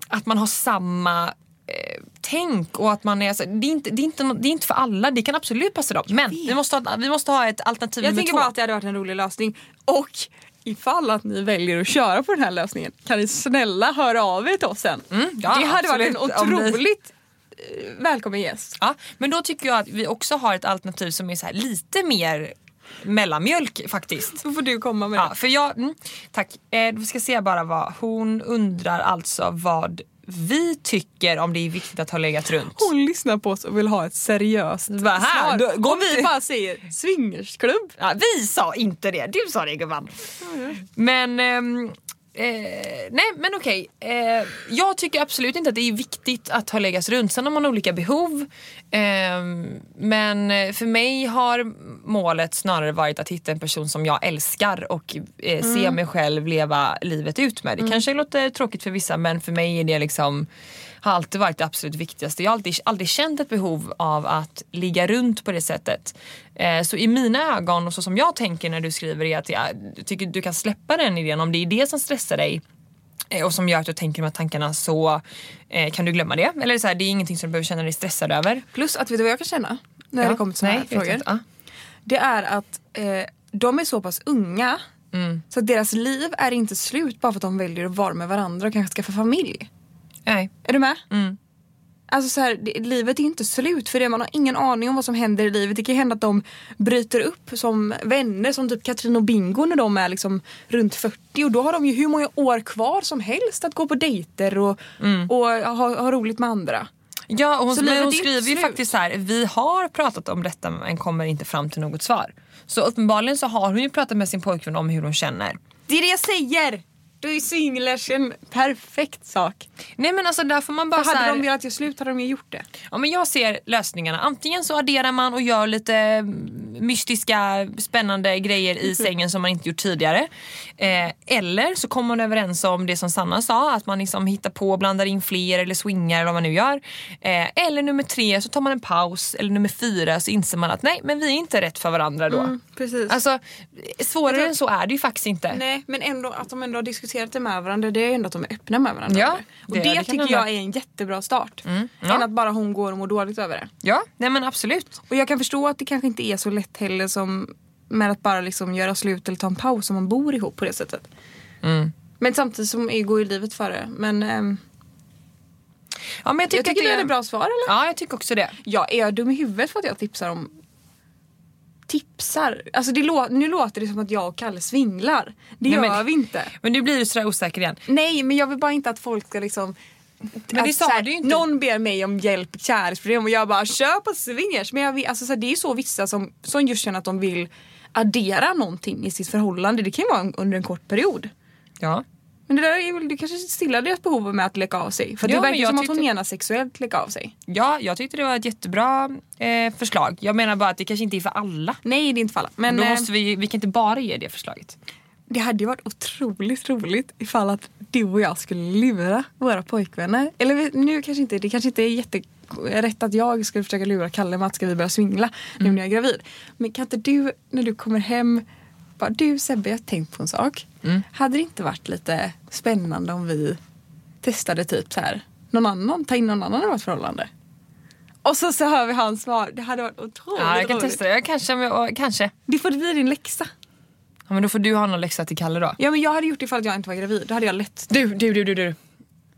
att man har samma eh, tänk och att man är, alltså, det, är inte, det, är inte, det är inte för alla, det kan absolut passa dem. Men vi måste, ha, vi måste ha ett alternativ Jag tänker två. bara att det hade varit en rolig lösning. Och ifall att ni väljer att köra på den här lösningen kan ni snälla höra av er till oss sen. Mm, ja, det hade varit en absolut. Om ni- otroligt välkommen gäst. Ja, men då tycker jag att vi också har ett alternativ som är så lite mer mellanmjölk faktiskt. Då får du komma med Ja, det. för jag, mm, tack. Eh, vi ska se bara vad hon undrar alltså vad vi tycker om det är viktigt att ha legat runt. Hon lyssnar på oss och vill ha ett seriöst Va, här? svar. Då och vi bara säger swingersklubb. Ja, vi sa inte det, du sa det gumman. Men, ehm, eh, nej men okej. Eh, jag tycker absolut inte att det är viktigt att ha legat runt. Sen har man olika behov. Ehm, men eh, för mig har målet snarare varit att hitta en person som jag älskar och eh, se mig själv leva livet ut med. Det kanske låter tråkigt för vissa men för mig är det liksom har alltid varit det absolut viktigaste. Jag har alltid, aldrig känt ett behov av att ligga runt på det sättet. Eh, så i mina ögon och så som jag tänker när du skriver är att jag tycker du kan släppa den idén om det är det som stressar dig eh, och som gör att du tänker de här tankarna så eh, kan du glömma det. Eller så här, det är ingenting som du behöver känna dig stressad över. Plus att vet du vad jag kan känna? När Ja, det kommer till såna nej, här frågor. inte. Ja. Det är att eh, de är så pass unga Mm. så att deras liv är inte slut bara för att de väljer att vara med varandra och kanske skaffa familj. Nej. Är du med? Mm. Alltså så här, det, livet är inte slut för det. Man har ingen aning om vad som händer i livet. Det kan hända att de bryter upp som vänner som typ Katrin och Bingo när de är liksom runt 40 och då har de ju hur många år kvar som helst att gå på dejter och, och ha, ha roligt med andra. Ja, och hon, men hon skriver ju faktiskt så här, vi har pratat om detta men kommer inte fram till något svar. Så uppenbarligen så har hon ju pratat med sin pojkvän om hur hon känner. Det är det jag säger! Du är singlers en perfekt sak. Nej men alltså där får man bara För hade här, de velat göra slut hade de ju gjort det. ja, men Jag ser lösningarna, antingen så adderar man och gör lite mm, mystiska spännande grejer i sängen som man inte gjort tidigare. Eh, eller så kommer man överens om det som Sanna sa, att man liksom hittar på och blandar in fler eller swingar eller vad man nu gör. Eh, eller nummer tre så tar man en paus, eller nummer fyra så inser man att nej men vi är inte rätt för varandra då. Precis. Alltså svårare än så är det ju faktiskt inte. Nej men ändå att de ändå har diskuterat det med varandra det är ändå att de är öppna med varandra. Ja, och det- det, det kan tycker jag är en jättebra start. ja. Än att bara hon går och mår dåligt över det. Ja, nej men absolut. Och jag kan förstå att det kanske inte är så lätt heller som med att bara liksom göra slut eller ta en paus om man bor ihop på det sättet. Mm. Men samtidigt som går ju livet före. Men ehm, Ja, men jag tycker, jag tycker att det är ett bra svar eller? Ja, jag tycker också det. Ja, är jag dum i huvudet för att jag tipsar om tipsar? Alltså det lå- nu låter det som att jag och Kalle svinglar. Det Nej, gör men- vi inte. Men nu blir du sådär osäker igen. Nej men jag vill bara inte att folk ska liksom det att sa du inte. Någon ber mig om hjälp i ett kärleksproblem och jag bara kör på swingers. Men jag vet, alltså, så här, det är så vissa som, som just känner att de vill addera någonting i sitt förhållande. Det kan ju vara en- under en kort period. Ja. Men det där är väl, kanske stillar deras behov med att leka av sig. För Ja, det verkar som att hon tyckte- menar sexuellt leka av sig. ja, jag tyckte det var ett jättebra eh, förslag. Jag menar bara att det kanske inte är för alla. Nej det är inte för alla. Men då eh, måste vi, vi kan inte bara ge det förslaget. det hade ju varit otroligt roligt ifall att du och jag skulle lura våra pojkvänner. Eller nu kanske inte, det kanske inte är jätterätt att jag skulle försöka lura Kalle med att ska vi börja svingla nu när jag är gravid. Men kan inte du när du kommer hem bara du Sebbe jag har tänkt på en sak. Hade det inte varit lite spännande om vi testade typ så här någon annan, ta in någon annan i vårt förhållande? Och så, så hör vi hans svar. Det hade varit otroligt Ja, jag kan roligt. testa det. Jag kanske, kanske. Det får bli din läxa. Ja, men då får du ha någon läxa till Kalle då. Ja men jag hade gjort det ifall jag inte var gravid. Då hade jag lätt Du, du, du, du, du.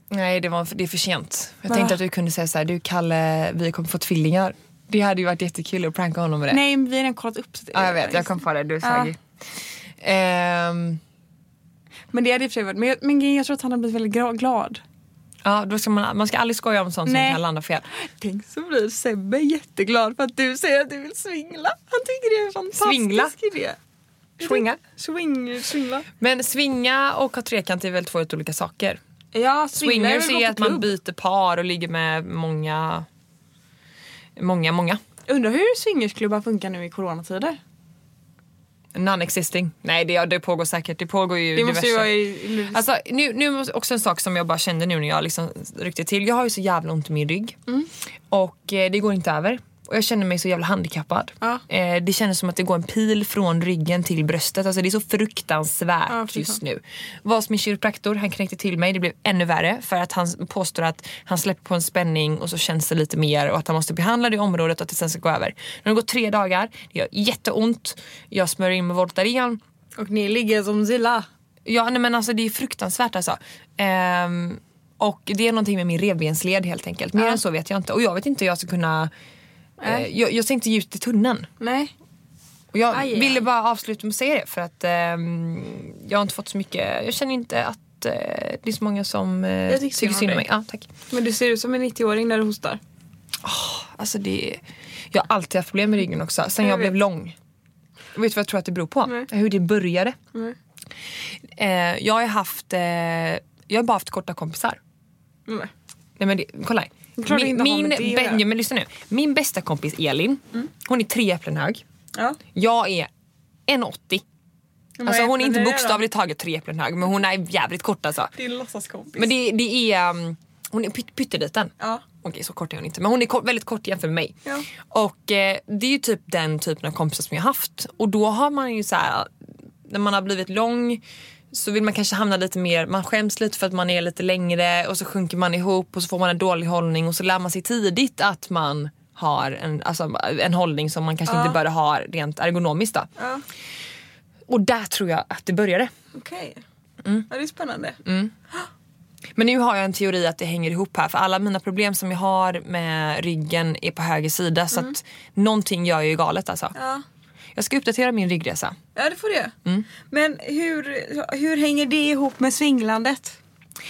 Nej, det, var, det är för sent. Jag Va? tänkte att du kunde säga så här, du Kalle, vi kommer få tvillingar. Det hade ju varit jättekul att pranka honom med det. Nej men vi har redan kollat upp. det- Ja, jag vet, jag kom på det. Du är Ja. sagig. Men det hade i och för sig varit, men jag, men jag tror att han har blivit väldigt glad. ja, då ska man, man ska aldrig skoja om sånt Nej. som kan landa fel. Tänk så blir Sebbe jätteglad för att du säger att du vill svingla. Han tycker det är en fantastisk Svingla? idé. Swinga. Swing, swingla. Men svinga och ha trekant är väl två olika saker. Ja, Swingers är på att man byter par och ligger med många, många, många. Undrar hur swingersklubbar funkar nu i coronatider? Non-existing. Nej, det, det pågår säkert. Det pågår ju Det måste ju diverse. vara i... Alltså, nu, nu också en sak som jag bara kände nu när jag liksom ryckte till. Jag har ju så jävla ont i min rygg. Mm. Och eh, det går inte över. Och jag känner mig så jävla handikappad. Ja. Eh, det känns som att det går en pil från ryggen till bröstet. Alltså det är så fruktansvärt Ja, just nu. Var min kiropraktor, han knäckte till mig. Det blev ännu värre för att han påstår att han släpper på en spänning och så känns det lite mer och att han måste behandla det området och att det sen ska gå över. Nu har det gått tre dagar, det gör jätteont. Jag smörjer in med Voltaren. Och ni ligger som Zilla. Ja nej, men alltså det är fruktansvärt alltså. Ehm, och det är någonting med min revbensled helt enkelt. Mer Ja. än så vet jag inte. Och jag vet inte hur jag ska kunna... Eh, Nej. jag, jag ser inte ljust i tunneln. Nej. Och jag Aj, ville bara avsluta med att säga det för att ehm, jag har inte fått så mycket... Jag känner inte att eh, det är så många som eh, tycker synd om mig. Ja, tack. Men du ser ut som en 90-åring när du hostar. Alltså det, jag har alltid haft problem med ryggen också. Sen jag, Jag blev lång. Jag vet vad jag tror att det beror på? Nej. Hur det började. Nej. Eh, jag har haft... Eh, jag har bara haft korta kompisar. Nej. Nej men det, kolla här. Det Min, min, det men lyssna nu. Min bästa kompis Elin, hon är tre äpplen hög. Ja. Jag är 1,80. Alltså hon är inte är det bokstavligt taget tre äpplen hög men hon är jävligt kort alltså. Din låtsaskompis. Men det, det är, um, hon är pytt, pytteliten. Ja. Okej så kort är hon inte men hon är kort, väldigt kort jämfört med mig. Ja. Och eh, det är ju typ den typen av kompisar som jag har haft. Och då har man ju så här, när man har blivit lång så vill man kanske hamna lite mer, man skäms lite för att man är lite längre och så sjunker man ihop och så får man en dålig hållning och så lär man sig tidigt att man har en, alltså, en hållning som man kanske inte bör ha rent ergonomiskt. Då. Ja. Och där tror jag att det började. Okej. Mm. Ja, det är spännande. Men nu har jag en teori att det hänger ihop här för alla mina problem som jag har med ryggen är på höger sida så att någonting gör jag ju galet alltså. Ja. Jag ska uppdatera min ryggresa. Ja det får det. Mm. Men hur, hur hänger det ihop med svinglandet?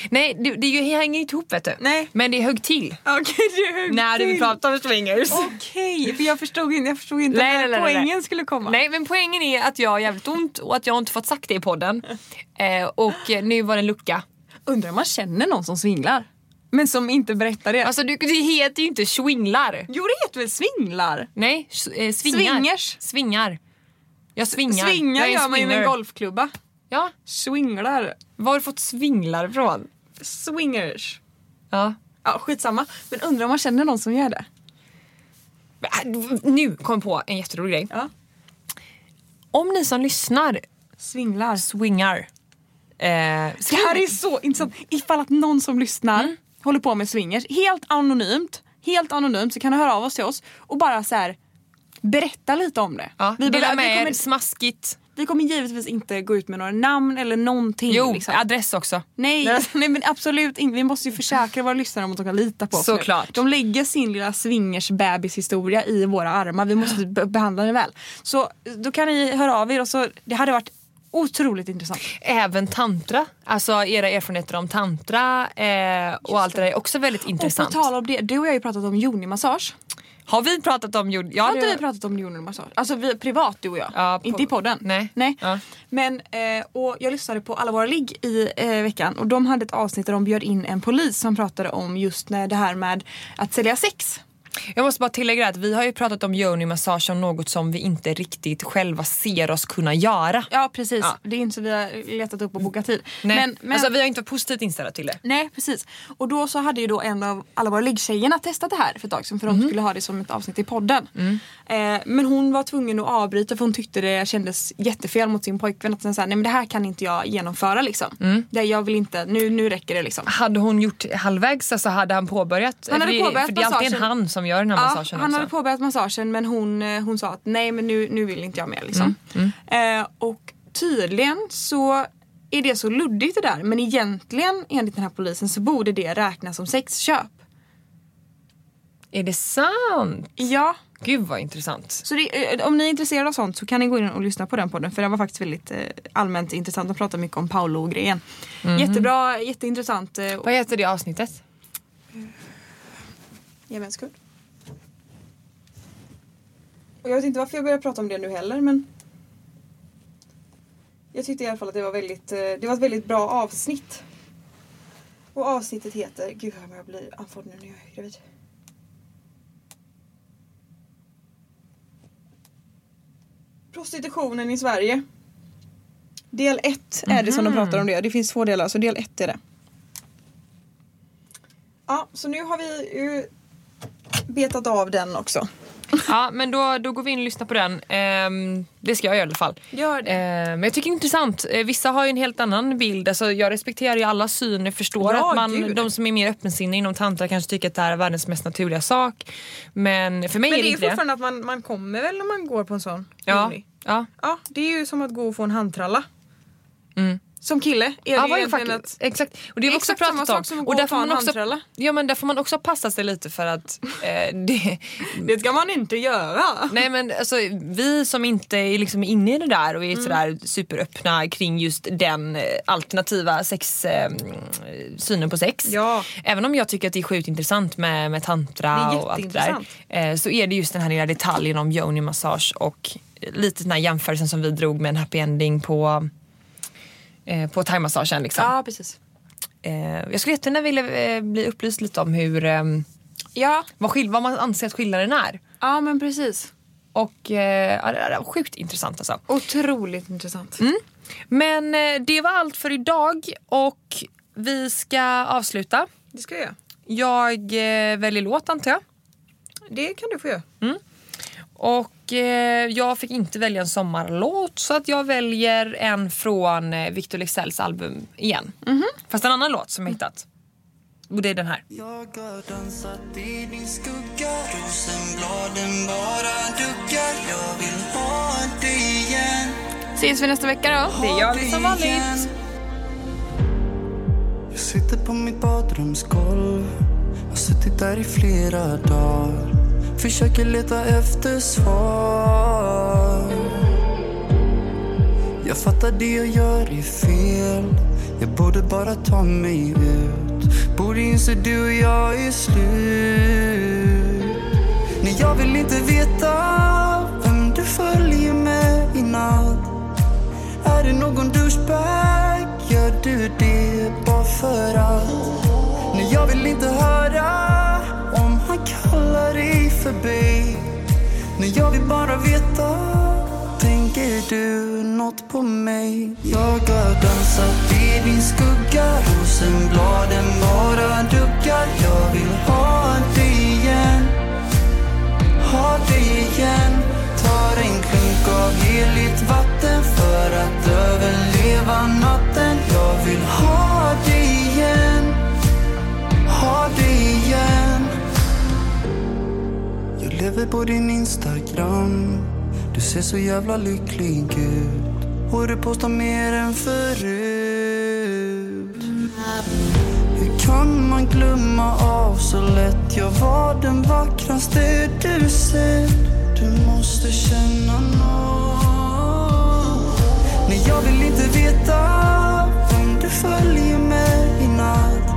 Nej det, det hänger inte ihop vet du. Nej. Men det högg till Okej det är högt när du till. pratade om swingers. Okej, för jag förstod inte, jag förstod inte Nej, när nej, nej, poängen skulle komma. Nej men poängen är att jag har jävligt ont och att jag inte fått sagt det i podden. Eh, och nu var det en lucka. Undrar om man känner någon som svinglar? Men som inte berättar det. Alltså du, det heter ju inte swinglar. jo det heter väl svinglar? Nej, eh, svingar. Swingers. Svingar. Jag svingar. Svingar jag gör man ju med en golfklubba. Ja, Swinglar. var har du fått svinglar ifrån? Swingers. Ja. Ja skitsamma. Men undrar om man känner någon som gör det? Äh, Nu kom jag på en jätterolig grej. Ja. Om ni som lyssnar Swinglar. swingar. Eh, Det här är så intressant. Ifall att någon som lyssnar Mm. Håller på med swingers, helt anonymt, helt anonymt så kan du höra av oss till oss och bara så här berätta lite om det. ja, vi, dela med vi, er, kommer, smaskigt. vi kommer givetvis inte gå ut med några namn eller någonting. Jo, liksom. adress också. Nej, nej men absolut inte. Vi måste ju försäkra våra lyssnare om att de kan lita på oss. nu. Såklart. De lägger sin lilla swingers bebishistoria i våra armar. Vi måste be- behandla den väl. Så då kan ni höra av er och så, det hade varit otroligt intressant. Även tantra, alltså era erfarenheter om tantra eh, och allt det där är också väldigt Och intressant. på tal om det, du och jag har ju pratat om yoni-massage. Har vi pratat om jord? Ja, Har inte vi pratat om yoni-massage? Alltså vi, privat du och jag. Ja, på- Inte i podden. Nej. Nej. Ja. Men, eh, och jag lyssnade på Alla våra ligg i eh, veckan och de hade ett avsnitt där de bjöd in en polis som pratade om just när det här med att sälja sex. Jag måste bara tillägga att vi har ju pratat om yoni-massage som något som vi inte riktigt själva ser oss kunna göra. Ja precis, Ja. det är inte så vi har letat upp och bokat tid. Nej. Men, men, Alltså, vi har inte varit positivt inställda till det. Nej precis. Och då så hade ju då en av alla våra liggtjejerna testat det här för ett tag sedan för Mhm. de skulle ha det som ett avsnitt i podden. Mm. Eh, men hon var tvungen att avbryta för hon tyckte det kändes jättefel mot sin pojkvän. Att säga nej men det här kan inte jag genomföra liksom. Mm. Det, jag vill inte, nu, nu räcker det liksom. Hade hon gjort halvvägs, alltså hade han påbörjat? Han hade för det, påbörjat för det är alltid en han som gör den här Ja, massagen han också. hade påbörjat massagen men hon, eh, hon sa att nej men nu, nu vill inte jag mer liksom. Mm, Eh, och tydligen så är det så luddigt det där men egentligen enligt den här polisen så borde det räknas som sexköp. Är det sant? Ja, Gud vad intressant. Så det, eh, om ni är intresserade av sånt så kan ni gå in och lyssna på den podden för den var faktiskt väldigt eh, allmänt intressant. De pratar mycket om Paolo-grejen. Jättebra, jätteintressant. Eh, och, Vad heter det avsnittet? Ge mig en sekund. Och jag vet inte varför jag börjar prata om det nu heller men jag tyckte i alla fall att det var väldigt, eh, det var ett väldigt bra avsnitt. Och avsnittet heter, gud vad jag blir andfådd nu när jag är gravid. Prostitutionen i Sverige. Del 1 är det som de pratar om det. Det finns två delar så del 1 är det. Ja, så nu har vi ju betat av den också. Ja men då, då går vi in och lyssnar på den. Ehm, det ska jag göra i alla fall. Gör det. Ehm, men jag tycker det är intressant. Eh, Vissa har ju en helt annan bild. Alltså, jag respekterar ju alla syn. Jag förstår Ja, att man, gud. de som är mer öppensinniga inom tantra kanske tycker att det här är världens mest naturliga sak. Men för mig Men är det det är inte det. fortfarande att man, man kommer väl när man går på en sån Ja, ja. Ja, det är ju som att gå och få en handtralla. Mm. Som kille är det Ja, var ju egentligen faktiskt, att... exakt. Och det har vi också samma pratat om. sak som och där får ta en man också, ja, men där får man också passa sig lite för att eh, det, Det ska man inte göra. Nej men alltså vi som inte är liksom inne i det där och är Mm. sådär superöppna kring just den eh, alternativa sex, eh, synen på sex. Ja. Även om jag tycker att det är sjukt intressant med, med tantra Det och allt det där. Eh, så är det just den här lilla detaljen om yoni massage och lite den här jämförelsen som vi drog med en happy ending på eh, på thaimassagen liksom. Ja, precis. Eh, jag skulle jättegärna vilja eh, bli upplyst lite om hur, eh, Ja, vad, skill- vad man anser att skillnaden är. ja men precis. Och eh, ja, det är sjukt intressant alltså. Otroligt intressant. Mm. Men eh, det var allt för idag och vi ska avsluta. Det ska jag göra. Jag eh, väljer låt antar jag. Det kan du få göra. Och eh, jag fick inte välja en sommarlåt så att jag väljer en från eh, Victor Leksells album igen. Fast en annan låt som jag hittat. Och det är den här. Jag har dansat i din skugga Rosenbladen bara duckar Jag vill ha dig igen Ses vi nästa vecka då? Det gör vi som vanligt. Jag sitter på mitt badrumsgolv Har suttit där i flera dagar Försöker leta efter svar. Jag fattar det jag gör är fel. Jag borde bara ta mig ut. Borde inse du och jag är slut. Nej, jag vill inte veta vem du följer med i natt. Är det någon douchebag? Gör du det bara för att? Nej, jag vill inte höra om han kallar dig förbi. Babe jag vill bara veta Tänker du nåt på mig? Jag har dansat i din skugga Rosenbladen bara duggar Jag vill ha dig igen Ha dig igen. Tar en klunk av heligt vatten För att överleva natten. Jag vill ha dig igen Ha dig igen lever på din Instagram. Du ser så jävla lycklig ut. Och du postar mer än förut. Hur kan man glömma av så lätt? Jag var den vackraste du sett Du måste känna nåt Nej, jag vill inte veta vem du följer med i natt.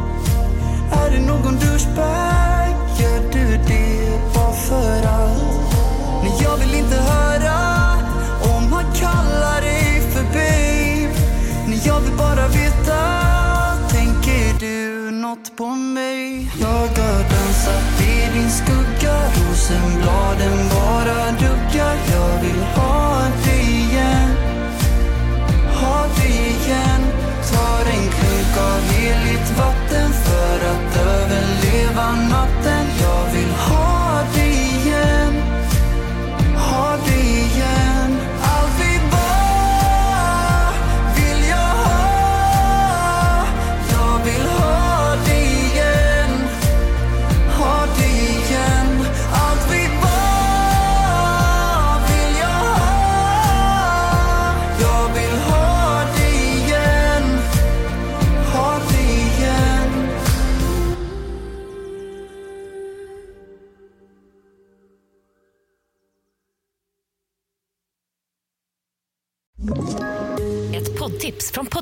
Är det någon douchebag? Gör du det? För allt Nej, jag vill inte höra om han kallar dig för babe. Nej, jag vill bara veta Tänker du nåt på mig? Jag har dansat i din skugga Rosenbladen bara duggar Jag vill ha dig igen ha dig igen. Tar en klunk av heligt vatten för att överleva